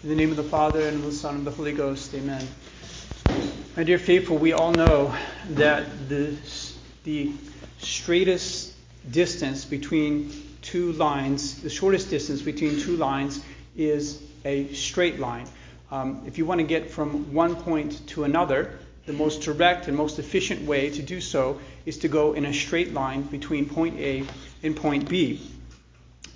In the name of the Father, and of the Son, and of the Holy Ghost, amen. My dear faithful, we all know that the, the straightest distance between two lines, the shortest distance between two lines, is a straight line. Um, if you want to get from one point to another, the most direct and most efficient way to do so is to go in a straight line between point A and point B.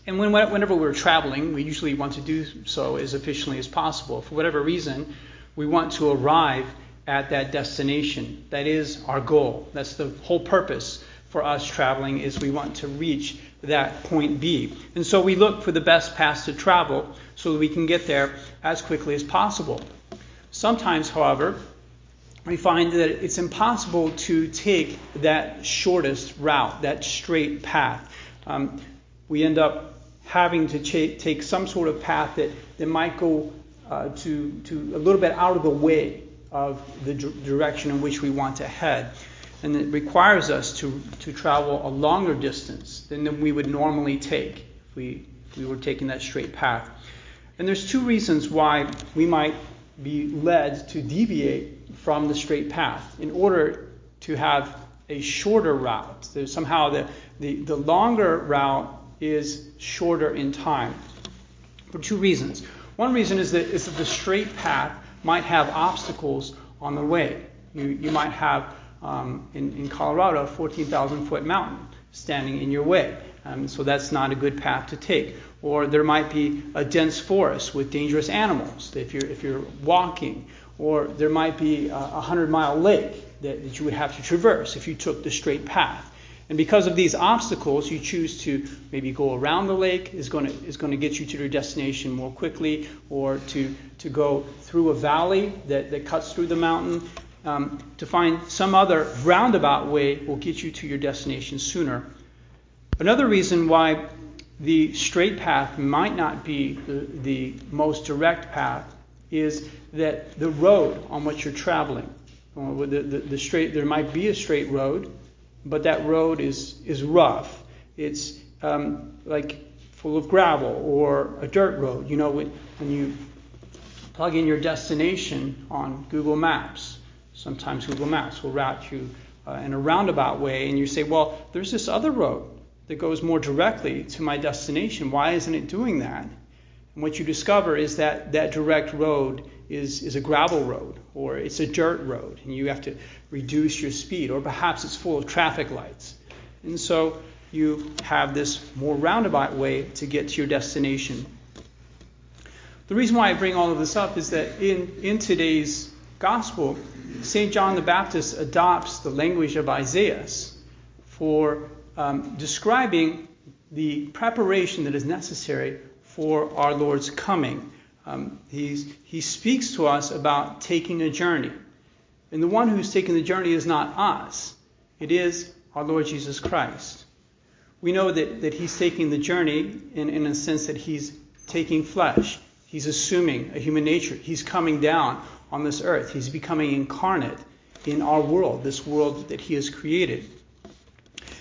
And when, whenever we're traveling, we usually want to do so as efficiently as possible. For whatever reason, we want to arrive at that destination. That is our goal. That's the whole purpose for us traveling is we want to reach that point B. And so we look for the best path to travel so that we can get there as quickly as possible. Sometimes, however, we find that it's impossible to take that shortest route, that straight path. Um, we end up having to ch- take some sort of path that, that might go uh, to, to a little bit out of the way of the d- direction in which we want to head. And it requires us to, to travel a longer distance than we would normally take if we, if we were taking that straight path. And there's two reasons why we might be led to deviate from the straight path in order to have a shorter route. There's somehow the, the, the longer route is shorter in time for two reasons. One reason is that, is that the straight path might have obstacles on the way. You, you might have, um, in, in Colorado, a 14,000 foot mountain standing in your way. Um, so that's not a good path to take. Or there might be a dense forest with dangerous animals if you're, if you're walking or there might be a 100 mile lake that, that you would have to traverse if you took the straight path. And because of these obstacles, you choose to maybe go around the lake is going to is going to get you to your destination more quickly, or to to go through a valley that, that cuts through the mountain. Um, to find some other roundabout way will get you to your destination sooner. Another reason why the straight path might not be the, the most direct path is that the road on which you're traveling, the, the, the straight, there might be a straight road, but that road is, is rough. It's um, like full of gravel or a dirt road. You know, when, when you plug in your destination on Google Maps, sometimes Google Maps will route you uh, in a roundabout way, and you say, well, there's this other road that goes more directly to my destination. Why isn't it doing that? And what you discover is that that direct road is, is a gravel road or it's a dirt road and you have to reduce your speed or perhaps it's full of traffic lights. And so you have this more roundabout way to get to your destination. The reason why I bring all of this up is that in, in today's gospel, St. John the Baptist adopts the language of Isaiah for um, describing the preparation that is necessary for our Lord's coming. Um, he speaks to us about taking a journey. And the one who's taking the journey is not us, it is our Lord Jesus Christ. We know that, that he's taking the journey in, in a sense that he's taking flesh. He's assuming a human nature. He's coming down on this earth. He's becoming incarnate in our world, this world that he has created.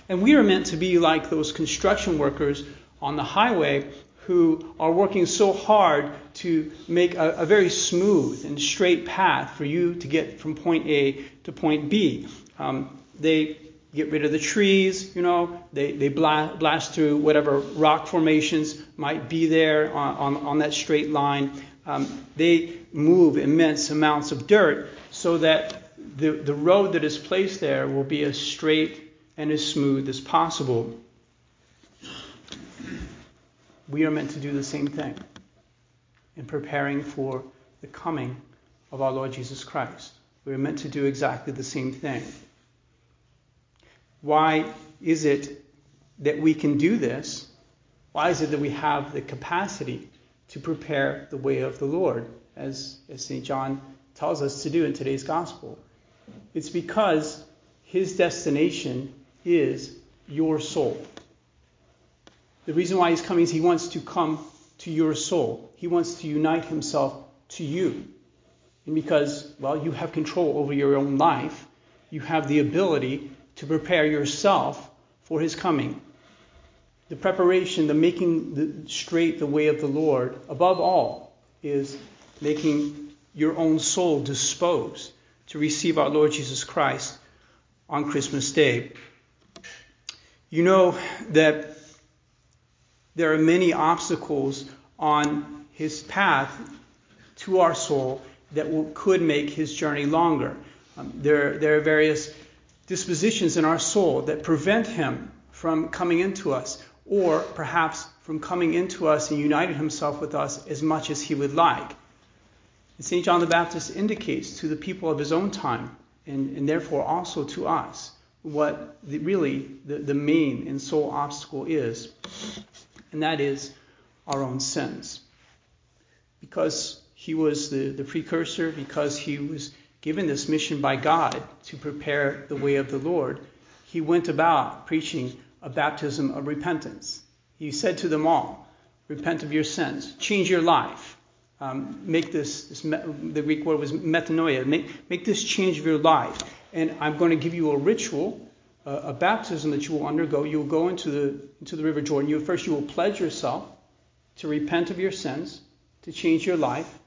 And we are meant to be like those construction workers on the highway who are working so hard to make a, a, very smooth and straight path for you to get from point A to point B. Um, they get rid of the trees, you know, they, they blast, blast through whatever rock formations might be there on, on, on that straight line. Um, they move immense amounts of dirt so that the, the road that is placed there will be as straight and as smooth as possible we are meant to do the same thing in preparing for the coming of our Lord Jesus Christ. We are meant to do exactly the same thing. Why is it that we can do this? Why is it that we have the capacity to prepare the way of the Lord, as, as St. John tells us to do in today's gospel? It's because his destination is your soul. The reason why he's coming is he wants to come to your soul. He wants to unite himself to you. And because, well, you have control over your own life, you have the ability to prepare yourself for his coming. The preparation, the making the, straight the way of the Lord, above all, is making your own soul disposed to receive our Lord Jesus Christ on Christmas Day. You know that there are many obstacles on his path to our soul that will, could make his journey longer. Um, there, there are various dispositions in our soul that prevent him from coming into us, or perhaps from coming into us and uniting himself with us as much as he would like. And St. John the Baptist indicates to the people of his own time, and, and therefore also to us, what the, really the, the main and sole obstacle is, and that is our own sins. Because he was the, the precursor, because he was given this mission by God to prepare the way of the Lord, he went about preaching a baptism of repentance. He said to them all, Repent of your sins, change your life. Um, make this, this, the Greek word was metanoia, make, make this change of your life. And I'm going to give you a ritual, a, a baptism that you will undergo. You will go into the, into the River Jordan. You, first, you will pledge yourself to repent of your sins, to change your life.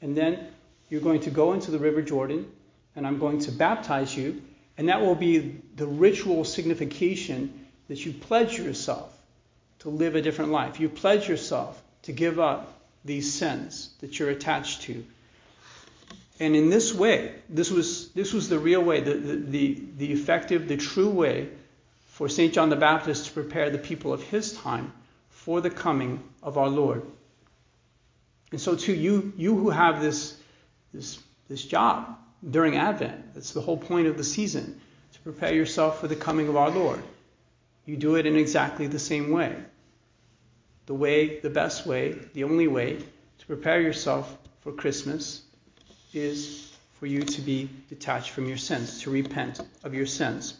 And then you're going to go into the River Jordan, and I'm going to baptize you. And that will be the ritual signification that you pledge yourself to live a different life. You pledge yourself to give up these sins that you're attached to. And in this way, this was, this was the real way, the, the, the, effective, the true way for St. John the Baptist to prepare the people of his time for the coming of our Lord. And so, too, you, you who have this, this, this job during Advent, that's the whole point of the season, to prepare yourself for the coming of our Lord. You do it in exactly the same way. The way, the best way, the only way to prepare yourself for Christmas is for you to be detached from your sins, to repent of your sins.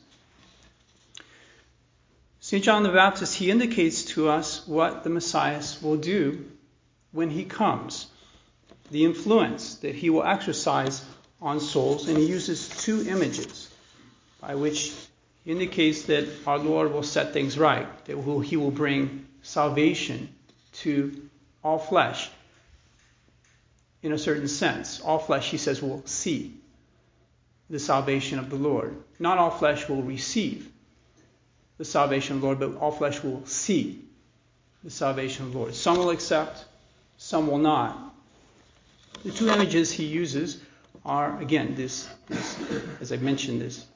St. John the Baptist, he indicates to us what the Messiah will do when he comes, the influence that he will exercise on souls, and he uses two images by which he indicates that our Lord will set things right, that he will bring salvation to all flesh. In a certain sense, all flesh, he says, will see the salvation of the Lord. Not all flesh will receive the salvation of the Lord, but all flesh will see the salvation of the Lord. Some will accept, some will not. The two images he uses are, again, this, this as I mentioned, this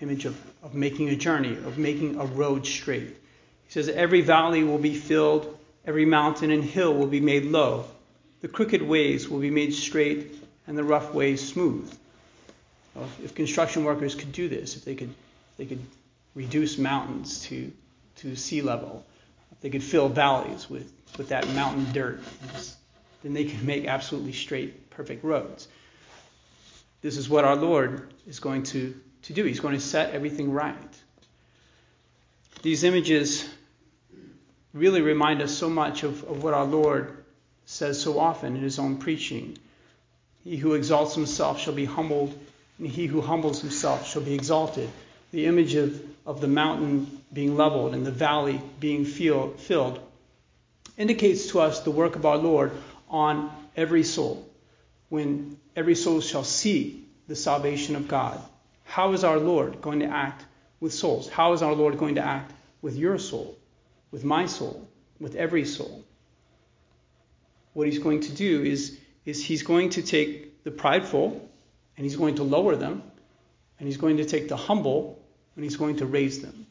image of, of making a journey, of making a road straight. He says, Every valley will be filled, every mountain and hill will be made low. The crooked ways will be made straight, and the rough ways smooth. Well, if construction workers could do this, if they could, they could reduce mountains to, to sea level, if they could fill valleys with, with that mountain dirt, then they could make absolutely straight, perfect roads. This is what our Lord is going to, to do. He's going to set everything right. These images really remind us so much of, of what our Lord says so often in his own preaching. He who exalts himself shall be humbled, and he who humbles himself shall be exalted. The image of, of the mountain being leveled and the valley being filled indicates to us the work of our Lord on every soul. When every soul shall see the salvation of God, how is our Lord going to act with souls? How is our Lord going to act with your soul, with my soul, with every soul? What he's going to do is, is he's going to take the prideful and he's going to lower them, and he's going to take the humble and he's going to raise them.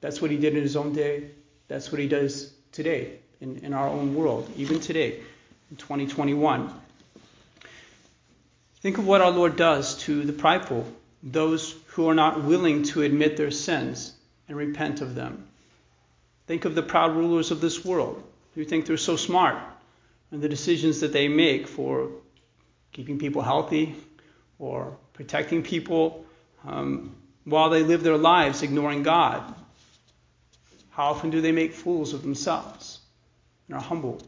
That's what he did in his own day. That's what he does today in, in our own world, even today in 2021. Think of what our Lord does to the prideful, those who are not willing to admit their sins and repent of them. Think of the proud rulers of this world who think they're so smart and the decisions that they make for keeping people healthy or protecting people um, while they live their lives ignoring God. How often do they make fools of themselves and are humbled?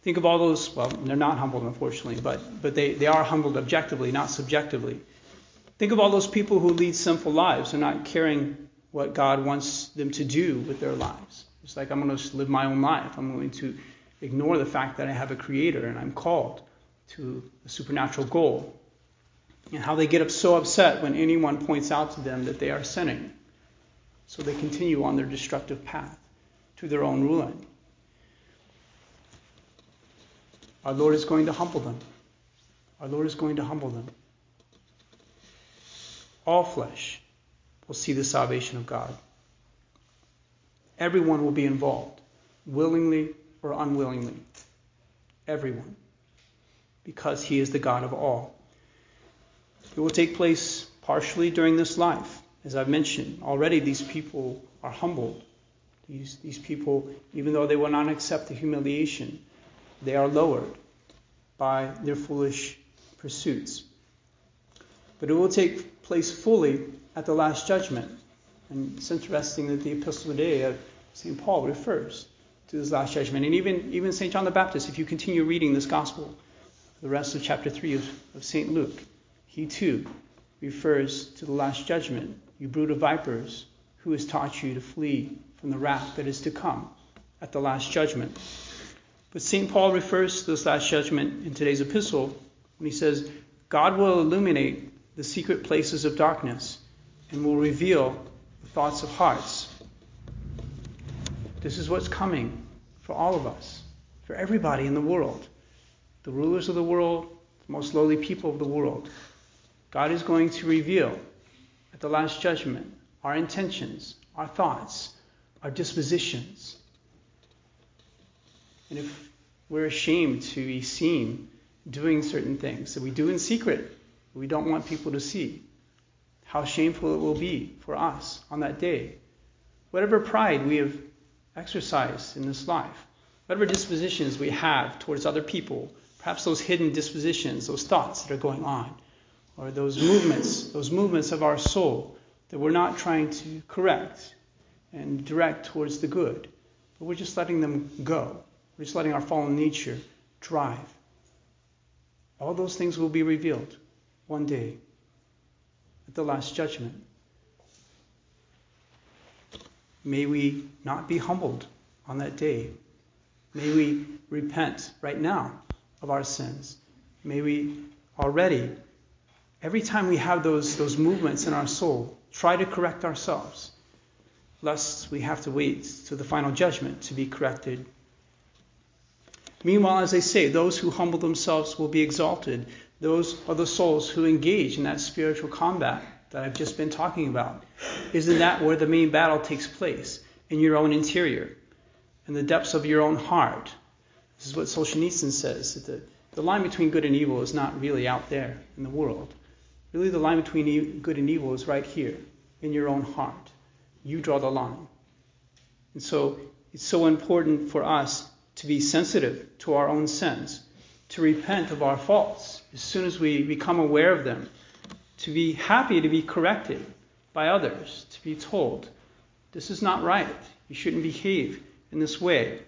Think of all those, well, they're not humbled, unfortunately, but, but they, they are humbled objectively, not subjectively. Think of all those people who lead sinful lives and not caring what God wants them to do with their lives. It's like, I'm going to live my own life. I'm going to ignore the fact that I have a creator and I'm called to a supernatural goal. And how they get so upset when anyone points out to them that they are sinning. So they continue on their destructive path to their own ruin. Our Lord is going to humble them. Our Lord is going to humble them. All flesh will see the salvation of God. Everyone will be involved, willingly or unwillingly. Everyone. Because he is the God of all. It will take place partially during this life. As I've mentioned, already these people are humbled. These, these people, even though they will not accept the humiliation, they are lowered by their foolish pursuits. But it will take place fully at the last judgment. And it's interesting that the epistle today uh, of St. Paul refers to this last judgment. And even, even St. John the Baptist, if you continue reading this gospel, the rest of chapter 3 of, of St. Luke, he too refers to the last judgment. You brood of vipers, who has taught you to flee from the wrath that is to come at the last judgment? But St. Paul refers to this last judgment in today's epistle when he says, God will illuminate the secret places of darkness and will reveal thoughts of hearts. This is what's coming for all of us, for everybody in the world, the rulers of the world, the most lowly people of the world. God is going to reveal at the last judgment our intentions, our thoughts, our dispositions. And if we're ashamed to be seen doing certain things that we do in secret, we don't want people to see, how shameful it will be for us on that day. Whatever pride we have exercised in this life, whatever dispositions we have towards other people, perhaps those hidden dispositions, those thoughts that are going on, or those movements, those movements of our soul that we're not trying to correct and direct towards the good, but we're just letting them go. We're just letting our fallen nature drive. All those things will be revealed one day at the last judgment. May we not be humbled on that day. May we repent right now of our sins. May we already every time we have those, those movements in our soul, try to correct ourselves, lest we have to wait to the final judgment to be corrected. Meanwhile, as they say, those who humble themselves will be exalted. Those are the souls who engage in that spiritual combat that I've just been talking about. Isn't that where the main battle takes place? In your own interior, in the depths of your own heart. This is what Solzhenitsyn says that the, the line between good and evil is not really out there in the world. Really, the line between good and evil is right here in your own heart. You draw the line. And so it's so important for us to be sensitive to our own sins, to repent of our faults as soon as we become aware of them, to be happy to be corrected by others, to be told, this is not right. You shouldn't behave in this way.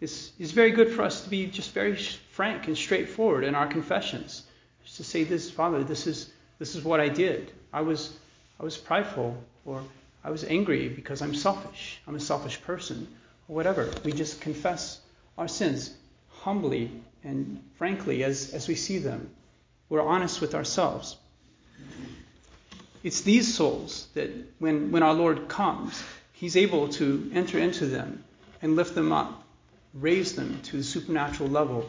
It's, it's very good for us to be just very frank and straightforward in our confessions. Just to say this, Father, this is this is what I did. I was, I was prideful, or I was angry because I'm selfish. I'm a selfish person, or whatever. We just confess our sins humbly and frankly as, as we see them. We're honest with ourselves. It's these souls that, when, when our Lord comes, He's able to enter into them and lift them up, raise them to the supernatural level,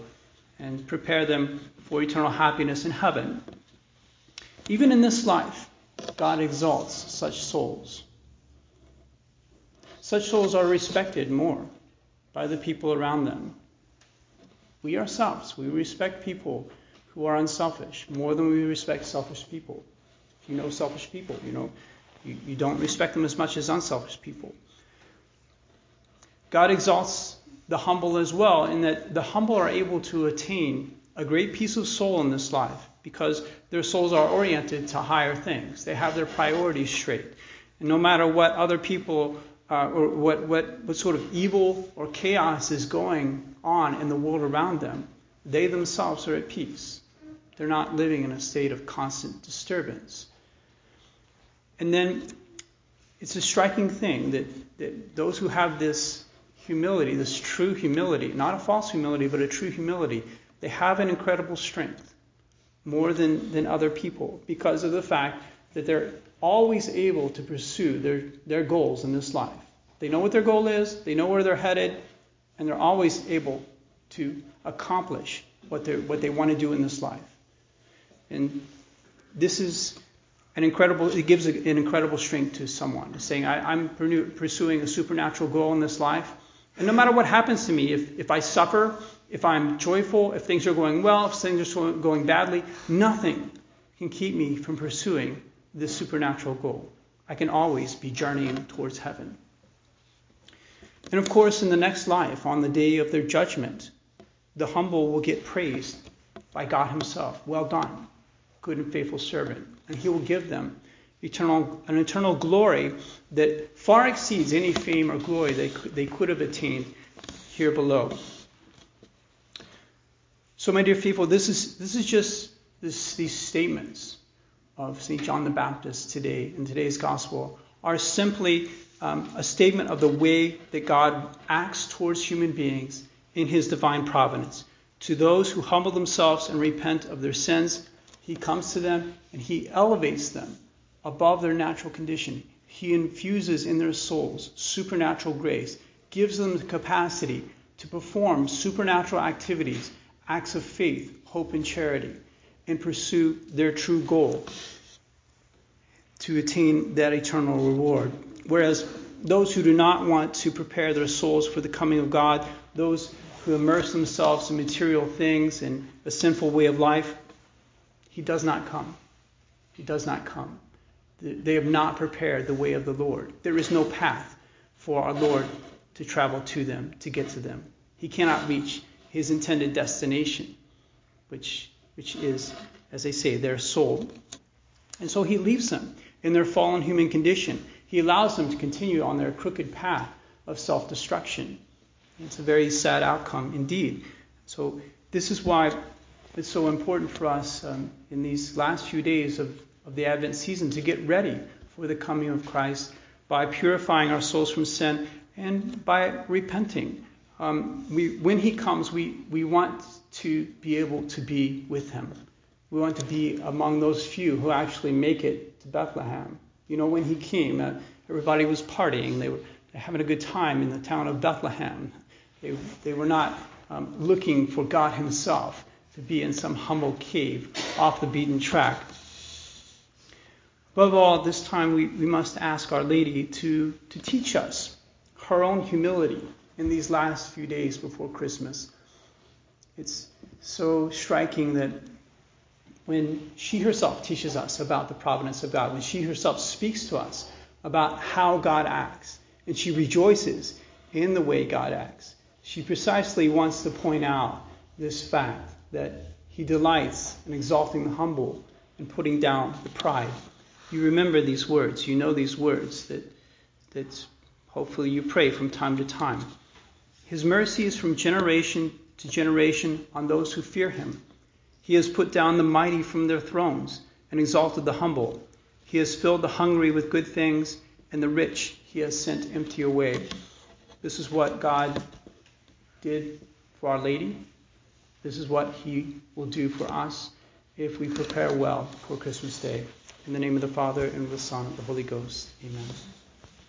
and prepare them for eternal happiness in heaven. Even in this life, God exalts such souls. Such souls are respected more by the people around them. We ourselves, we respect people who are unselfish more than we respect selfish people. If you know selfish people, you know you, you don't respect them as much as unselfish people. God exalts the humble as well, in that the humble are able to attain a great peace of soul in this life because their souls are oriented to higher things. They have their priorities straight. And no matter what other people uh, or what, what, what sort of evil or chaos is going on in the world around them, they themselves are at peace. They're not living in a state of constant disturbance. And then it's a striking thing that, that those who have this humility, this true humility, not a false humility, but a true humility, they have an incredible strength more than, than other people because of the fact that they're always able to pursue their, their goals in this life. They know what their goal is, they know where they're headed, and they're always able to accomplish what, they what they want to do in this life. And this is an incredible, it gives an incredible strength to someone, saying, I, am pursuing a supernatural goal in this life. And no matter what happens to me, if, if I suffer, if I'm joyful, if things are going well, if things are going badly, nothing can keep me from pursuing this supernatural goal. I can always be journeying towards heaven. And of course, in the next life, on the day of their judgment, the humble will get praised by God Himself. Well done, good and faithful servant. And He will give them eternal, an eternal glory that far exceeds any fame or glory they could, they could have attained here below. So, my dear people, this is, this is just this, these statements of St. John the Baptist today in today's gospel are simply um, a statement of the way that God acts towards human beings in his divine providence. To those who humble themselves and repent of their sins, he comes to them and he elevates them above their natural condition. He infuses in their souls supernatural grace, gives them the capacity to perform supernatural activities acts of faith, hope, and charity, and pursue their true goal to attain that eternal reward. Whereas those who do not want to prepare their souls for the coming of God, those who immerse themselves in material things and a sinful way of life, he does not come. He does not come. They have not prepared the way of the Lord. There is no path for our Lord to travel to them, to get to them. He cannot reach his intended destination, which, which is, as they say, their soul. And so he leaves them in their fallen human condition. He allows them to continue on their crooked path of self destruction. It's a very sad outcome indeed. So, this is why it's so important for us um, in these last few days of, of the Advent season to get ready for the coming of Christ by purifying our souls from sin and by repenting um, we, when he comes, we, we want to be able to be with him. We want to be among those few who actually make it to Bethlehem. You know, when he came, uh, everybody was partying. They were having a good time in the town of Bethlehem. They, they were not um, looking for God himself to be in some humble cave off the beaten track. Above all, this time we, we must ask Our Lady to, to teach us her own humility in these last few days before Christmas. It's so striking that when she herself teaches us about the providence of God, when she herself speaks to us about how God acts, and she rejoices in the way God acts, she precisely wants to point out this fact that he delights in exalting the humble and putting down the pride. You remember these words, you know these words that, that hopefully you pray from time to time. His mercy is from generation to generation on those who fear him. He has put down the mighty from their thrones and exalted the humble. He has filled the hungry with good things, and the rich he has sent empty away. This is what God did for Our Lady. This is what he will do for us if we prepare well for Christmas Day. In the name of the Father, and of the Son, and of the Holy Ghost. Amen.